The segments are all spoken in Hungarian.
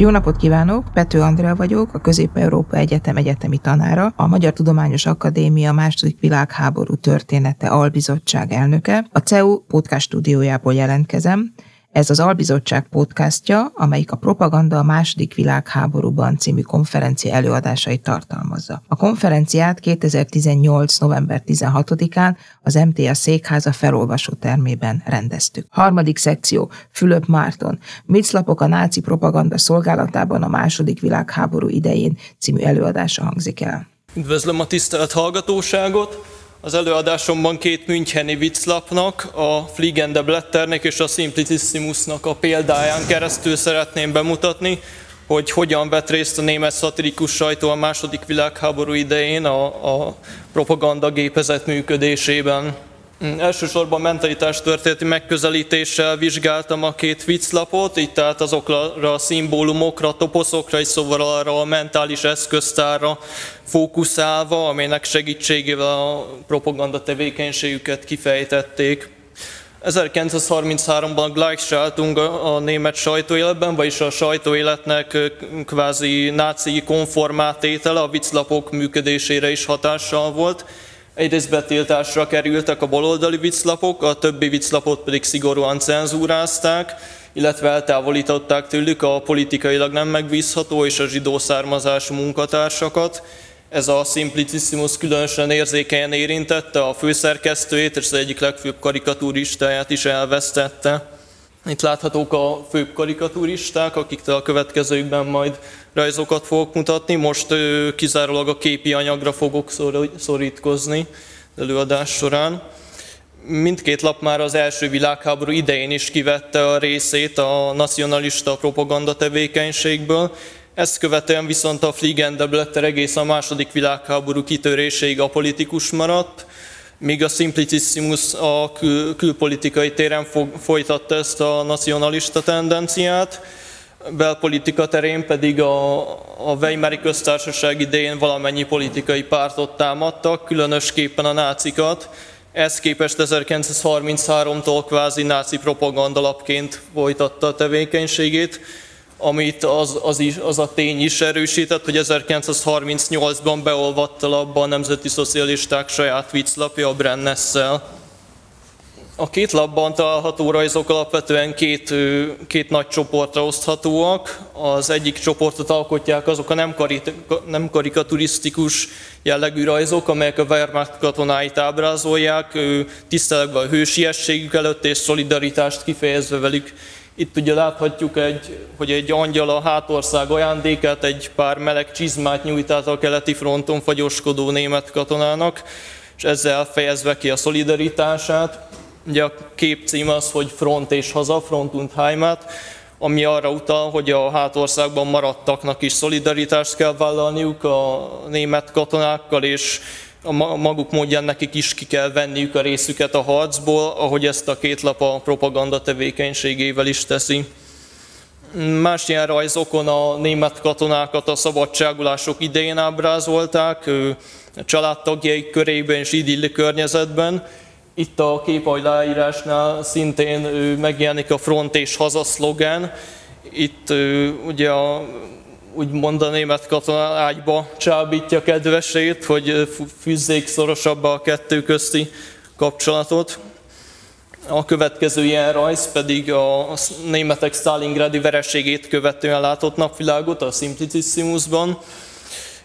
Jó napot kívánok! Pető Andrea vagyok, a Közép-Európa Egyetem egyetemi tanára, a Magyar Tudományos Akadémia második világháború története albizottság elnöke. A CEU podcast stúdiójából jelentkezem, ez az Albizottság podcastja, amelyik a Propaganda a második világháborúban című konferencia előadásait tartalmazza. A konferenciát 2018. november 16-án az MTA székháza felolvasó termében rendeztük. Harmadik szekció, Fülöp Márton, Miclapok a náci propaganda szolgálatában a második világháború idején című előadása hangzik el. Üdvözlöm a tisztelt hallgatóságot! Az előadásomban két Müncheni vicclapnak, a Fliegende Blätternek és a Simplicissimusnak a példáján keresztül szeretném bemutatni, hogy hogyan vett részt a német szatirikus sajtó a második világháború idején a, a propaganda gépezet működésében. Mm, elsősorban mentalitás történeti megközelítéssel vizsgáltam a két vicclapot, így tehát azokra a szimbólumokra, toposzokra, és szóval arra a mentális eszköztárra fókuszálva, amelynek segítségével a propaganda tevékenységüket kifejtették. 1933-ban Gleichschaltung a német sajtóéletben, vagyis a sajtóéletnek kvázi náci konformátétele a vicclapok működésére is hatással volt. Egyrészt betiltásra kerültek a baloldali vicclapok, a többi vicclapot pedig szigorúan cenzúrázták, illetve eltávolították tőlük a politikailag nem megbízható és a zsidó származású munkatársakat. Ez a Simplicissimus különösen érzékenyen érintette a főszerkesztőjét, és az egyik legfőbb karikaturistáját is elvesztette. Itt láthatók a főbb karikaturisták, akiktől a következőkben majd rajzokat fogok mutatni. Most kizárólag a képi anyagra fogok szorítkozni előadás során. Mindkét lap már az első világháború idején is kivette a részét a nacionalista propaganda tevékenységből, ezt követően viszont a Fliegendebletter egész a második világháború kitöréséig apolitikus maradt, míg a Simplicissimus a kül- külpolitikai téren folytatta ezt a nacionalista tendenciát, belpolitika terén pedig a, a Weimari köztársaság idején valamennyi politikai pártot támadtak, különösképpen a nácikat. Ez képest 1933-tól kvázi náci propagandalapként folytatta a tevékenységét, amit az, az, is, az a tény is erősített, hogy 1938-ban beolvatta abba a Nemzeti Szocialisták saját vicclapja a Brennesszel. A két labban található rajzok alapvetően két, két nagy csoportra oszthatóak. Az egyik csoportot alkotják azok a nem, nem karikaturisztikus jellegű rajzok, amelyek a Wehrmacht katonáit ábrázolják, tiszteletben a hősiességük előtt és szolidaritást kifejezve velük itt ugye láthatjuk, egy, hogy egy angyal a hátország ajándékát, egy pár meleg csizmát nyújt át a keleti fronton fagyoskodó német katonának, és ezzel fejezve ki a szolidaritását. Ugye a kép cím az, hogy front és haza, front und Heimat, ami arra utal, hogy a hátországban maradtaknak is szolidaritást kell vállalniuk a német katonákkal, és a maguk módján nekik is ki kell venniük a részüket a harcból, ahogy ezt a két lap a propaganda tevékenységével is teszi. Más ilyen rajzokon a német katonákat a szabadságulások idején ábrázolták, a családtagjaik körében és idilli környezetben. Itt a leírásnál szintén megjelenik a front és haza szlogen. Itt ugye a úgymond a német katona ágyba csábítja kedvesét, hogy fűzzék szorosabbá a kettő közti kapcsolatot. A következő ilyen rajz pedig a németek Stalingradi vereségét követően látott napvilágot a Simplicissimusban.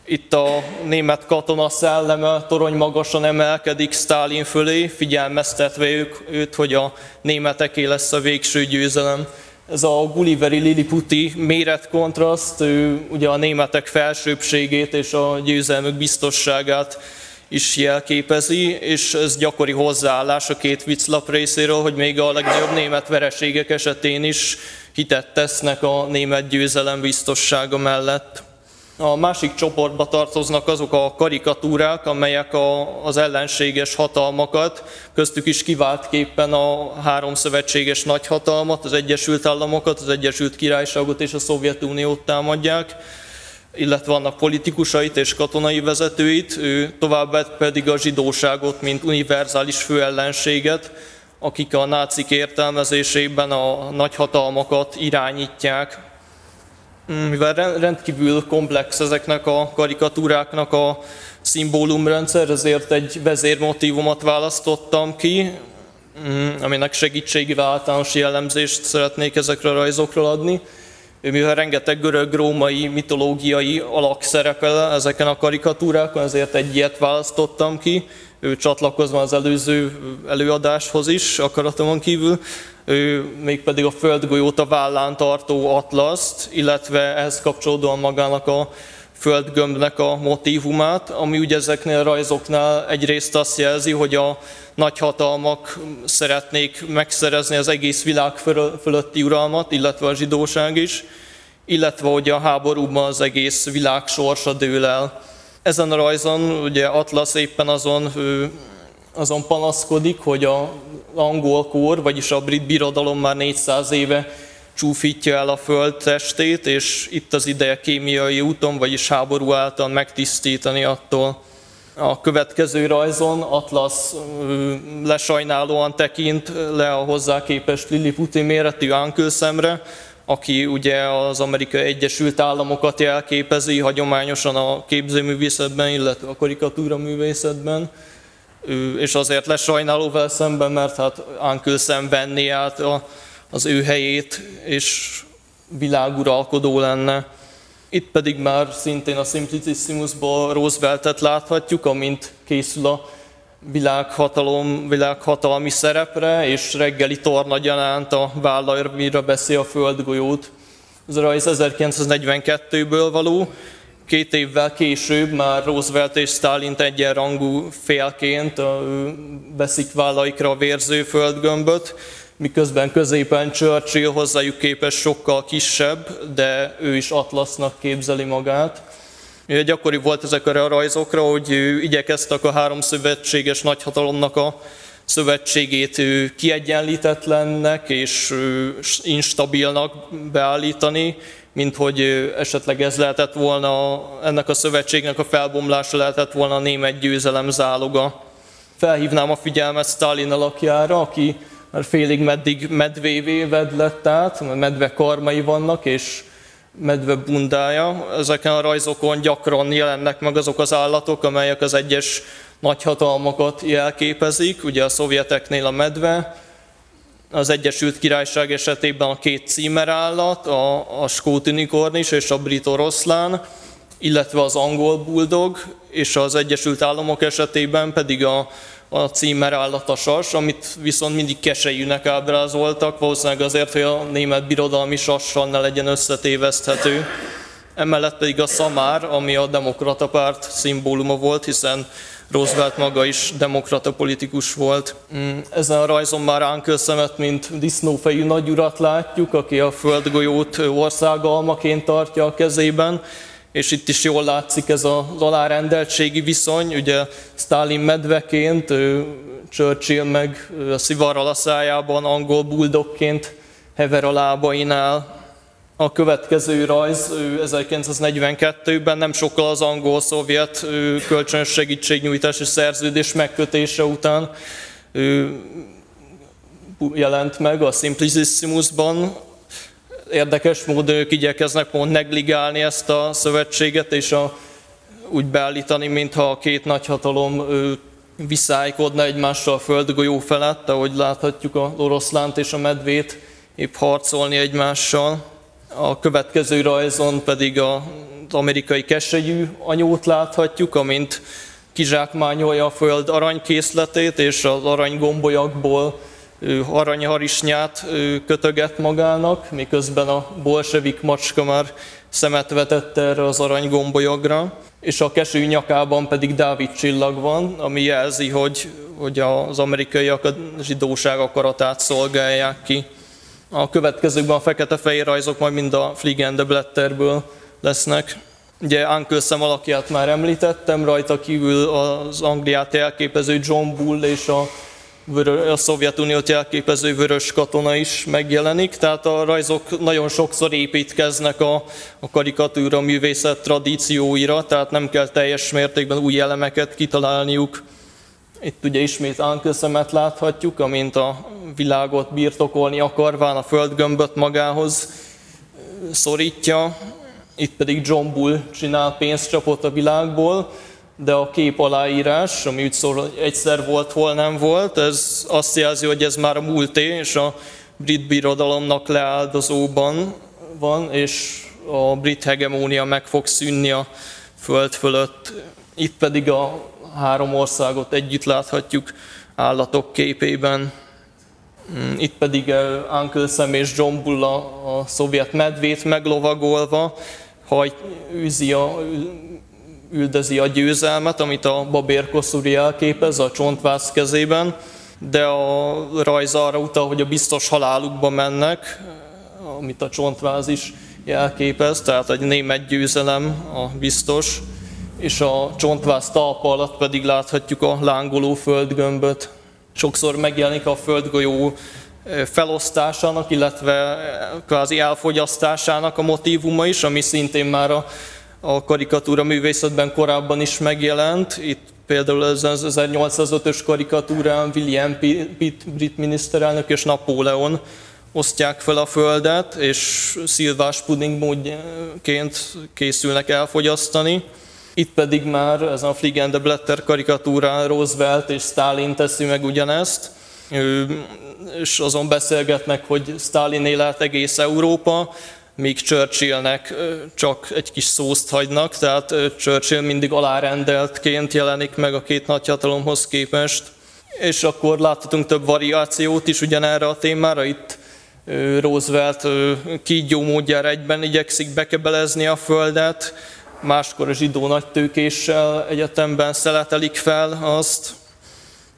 Itt a német katona szelleme torony magasan emelkedik Stalin fölé, figyelmeztetve ők, őt, hogy a németeké lesz a végső győzelem ez a Gulliveri Liliputi méretkontraszt, ő ugye a németek felsőbbségét és a győzelmük biztosságát is jelképezi, és ez gyakori hozzáállás a két vicclap részéről, hogy még a legnagyobb német vereségek esetén is hitet tesznek a német győzelem biztossága mellett. A másik csoportba tartoznak azok a karikatúrák, amelyek a, az ellenséges hatalmakat, köztük is kiváltképpen a három szövetséges nagyhatalmat, az Egyesült Államokat, az Egyesült Királyságot és a Szovjetuniót támadják. illetve vannak politikusait és katonai vezetőit, ő továbbá pedig a zsidóságot, mint univerzális főellenséget, akik a nácik értelmezésében a nagyhatalmakat irányítják. Mivel rendkívül komplex ezeknek a karikatúráknak a szimbólumrendszer, ezért egy vezérmotívumot választottam ki, aminek segítségével általános jellemzést szeretnék ezekre a rajzokról adni. Mivel rengeteg görög-római mitológiai alak szerepel ezeken a karikatúrákon, ezért egy ilyet választottam ki, ő csatlakozva az előző előadáshoz is, akaratomon kívül, ő mégpedig a földgolyót a vállán tartó atlaszt, illetve ehhez kapcsolódóan magának a földgömbnek a motívumát, ami ugye ezeknél a rajzoknál egyrészt azt jelzi, hogy a nagyhatalmak szeretnék megszerezni az egész világ fölötti uralmat, illetve a zsidóság is, illetve hogy a háborúban az egész világ sorsa dől el. Ezen a rajzon ugye Atlas éppen azon, azon panaszkodik, hogy a angol kor, vagyis a brit birodalom már 400 éve csúfítja el a föld testét, és itt az ideje kémiai úton, vagyis háború által megtisztítani attól. A következő rajzon Atlas lesajnálóan tekint le a hozzá képest Lilliputi méretű ánkőszemre, aki ugye az Amerikai Egyesült Államokat jelképezi hagyományosan a képzőművészetben, illetve a karikatúra művészetben, és azért lesajnálóval szemben, mert hát ánkőszem venni át a az ő helyét, és világuralkodó lenne. Itt pedig már szintén a Simplicissimusból Rooseveltet láthatjuk, amint készül a világhatalom, világhatalmi szerepre, és reggeli tornagyanánt a vállalra beszél a földgolyót. Ez a rajz 1942-ből való, két évvel később már Roosevelt és Stalin egyenrangú félként veszik vállaikra a vérző földgömböt, miközben középen Churchill hozzájuk képes sokkal kisebb, de ő is Atlasnak képzeli magát. Gyakori volt ezekre a rajzokra, hogy igyekeztek a három szövetséges nagyhatalomnak a szövetségét kiegyenlítetlennek és instabilnak beállítani, mint hogy esetleg ez lehetett volna, ennek a szövetségnek a felbomlása lehetett volna a német győzelem záloga. Felhívnám a figyelmet Stalin alakjára, aki már félig meddig medvévé vedlett át, mert medve karmai vannak, és medve bundája. Ezeken a rajzokon gyakran jelennek meg azok az állatok, amelyek az egyes nagyhatalmakat jelképezik. Ugye a szovjeteknél a medve, az Egyesült Királyság esetében a két címerállat, a, a skót unikornis és a brit oroszlán, illetve az angol buldog, és az Egyesült Államok esetében pedig a a címer állat a sas, amit viszont mindig kesejűnek ábrázoltak, valószínűleg azért, hogy a német birodalmi sassal ne legyen összetéveszthető. Emellett pedig a szamár, ami a demokrata párt szimbóluma volt, hiszen Roosevelt maga is demokrata politikus volt. Mm, ezen a rajzon már ánkölszemet, mint disznófejű nagyurat látjuk, aki a földgolyót országalmaként tartja a kezében, és itt is jól látszik ez az alárendeltségi viszony, ugye Stalin medveként, Churchill meg a szivarral a szájában, angol buldogként hever a lábainál. A következő rajz 1942-ben nem sokkal az angol-szovjet kölcsönös segítségnyújtási szerződés megkötése után jelent meg a Simplicissimusban, érdekes módon ők igyekeznek pont negligálni ezt a szövetséget, és a, úgy beállítani, mintha a két nagyhatalom viszálykodna egymással a földgolyó felett, ahogy láthatjuk a oroszlánt és a medvét épp harcolni egymással. A következő rajzon pedig az amerikai kesegyű anyót láthatjuk, amint kizsákmányolja a föld aranykészletét, és az aranygombolyakból aranyharisnyát kötöget magának, miközben a bolsevik macska már szemet vetett erre az aranygombolyagra, és a keső nyakában pedig Dávid csillag van, ami jelzi, hogy, hogy az amerikaiak a zsidóság akaratát szolgálják ki. A következőkben a fekete-fehér rajzok majd mind a Fliegen Blätterből lesznek. Ugye Ankelszem alakját már említettem, rajta kívül az Angliát elképező John Bull és a a Szovjetuniót jelképező vörös katona is megjelenik, tehát a rajzok nagyon sokszor építkeznek a, a karikatúra művészet tradícióira, tehát nem kell teljes mértékben új elemeket kitalálniuk. Itt ugye ismét ánköszemet láthatjuk, amint a világot birtokolni akarván a földgömböt magához szorítja. Itt pedig John Bull csinál pénzcsapot a világból, de a kép aláírás, ami úgy egyszer volt, hol nem volt, ez azt jelzi, hogy ez már a múlté, és a brit birodalomnak leáldozóban van, és a brit hegemónia meg fog szűnni a föld fölött. Itt pedig a három országot együtt láthatjuk állatok képében. Mm, itt pedig Uncle Sam és John Bull a, szovjet medvét meglovagolva, hajt, űzi a, üldözi a győzelmet, amit a babér koszuri elképez a csontvász kezében, de a rajz arra utal, hogy a biztos halálukba mennek, amit a csontváz is jelképez, tehát egy német győzelem a biztos, és a csontváz talpa alatt pedig láthatjuk a lángoló földgömböt. Sokszor megjelenik a földgolyó felosztásának, illetve kvázi elfogyasztásának a motivuma is, ami szintén már a a karikatúra művészetben korábban is megjelent. Itt például az 1805-ös karikatúrán William Pitt brit miniszterelnök és Napóleon osztják fel a földet, és szilvás puding módként készülnek elfogyasztani. Itt pedig már ez a Fliegen Blatter karikatúrán Roosevelt és Stalin teszi meg ugyanezt, és azon beszélgetnek, hogy Stalin élet egész Európa, míg Churchillnek csak egy kis szószt hagynak, tehát Churchill mindig alárendeltként jelenik meg a két nagyhatalomhoz képest. És akkor láthatunk több variációt is ugyanerre a témára. Itt Roosevelt kígyó módjára egyben igyekszik bekebelezni a földet, máskor a zsidó nagytőkéssel egyetemben szeletelik fel azt,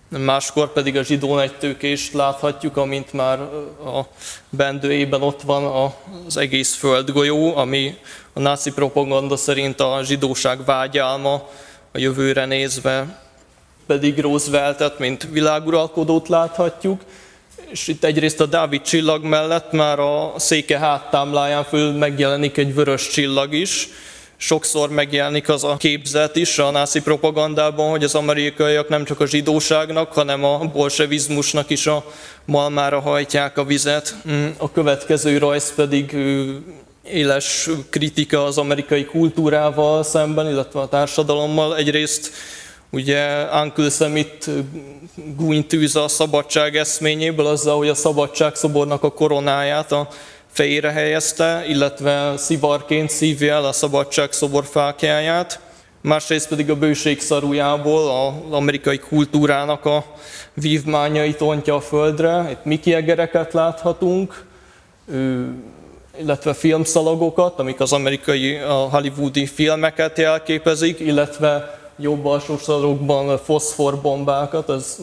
máskor pedig a zsidó tőkést láthatjuk, amint már a bendőjében ott van az egész földgolyó, ami a náci propaganda szerint a zsidóság vágyálma a jövőre nézve, pedig Rooseveltet, mint világuralkodót láthatjuk, és itt egyrészt a Dávid csillag mellett már a széke háttámláján föl megjelenik egy vörös csillag is, sokszor megjelenik az a képzet is a nászi propagandában, hogy az amerikaiak nem csak a zsidóságnak, hanem a bolsevizmusnak is a malmára hajtják a vizet. Mm, a következő rajz pedig éles kritika az amerikai kultúrával szemben, illetve a társadalommal. Egyrészt ugye itt gúnytűz a szabadság eszményéből azzal, hogy a szabadság szobornak a koronáját a fejére helyezte, illetve szivarként szívja el a szabadság szoborfákjáját, másrészt pedig a bőség szarujából az amerikai kultúrának a vívmányait ontja a földre. Itt Mickey egereket láthatunk, illetve filmszalagokat, amik az amerikai, a hollywoodi filmeket jelképezik, illetve jobb alsó szalagokban foszforbombákat, ez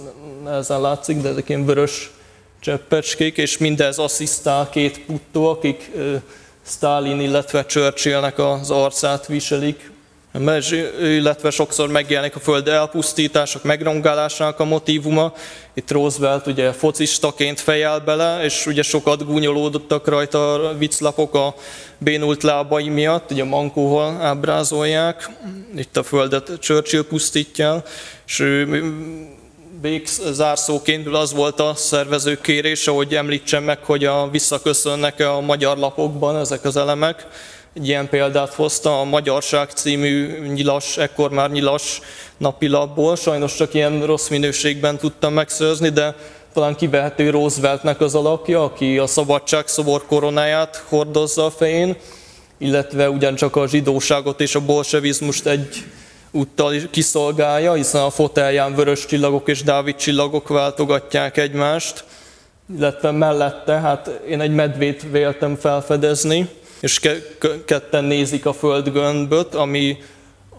nehezen látszik, de ezek ilyen vörös cseppecskék, és mindez asszisztál két puttó, akik Stalin, illetve Churchillnek az arcát viselik, illetve sokszor megjelenik a föld elpusztítások, megrongálásának a motivuma. Itt Roosevelt ugye focistaként fejel bele, és ugye sokat gúnyolódottak rajta a vicclapok a bénult lábai miatt, ugye mankóval ábrázolják. Itt a földet Churchill pusztítja, és zárszóként az volt a szervező kérése, hogy említsem meg, hogy a visszaköszönnek-e a magyar lapokban ezek az elemek. Egy ilyen példát hozta a Magyarság című nyilas, ekkor már nyilas napilapból. Sajnos csak ilyen rossz minőségben tudtam megszerzni, de talán kivehető Rooseveltnek az alakja, aki a szabadság szobor koronáját hordozza a fején, illetve ugyancsak a zsidóságot és a bolsevizmust egy úttal kiszolgálja, hiszen a fotelján vörös csillagok és Dávid csillagok váltogatják egymást, illetve mellette, hát én egy medvét véltem felfedezni, és ke- ketten nézik a földgömböt, ami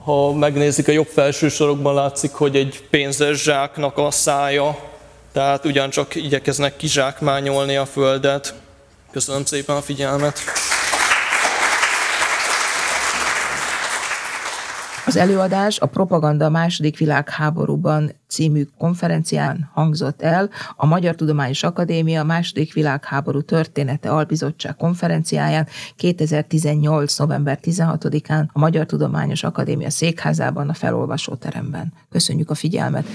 ha megnézik a jobb felső sorokban látszik, hogy egy pénzes zsáknak a szája, tehát ugyancsak igyekeznek kizsákmányolni a földet. Köszönöm szépen a figyelmet! Az előadás a Propaganda második világháborúban című konferencián hangzott el a Magyar Tudományos Akadémia második világháború története albizottság konferenciáján 2018. november 16-án a Magyar Tudományos Akadémia székházában a felolvasóteremben. Köszönjük a figyelmet!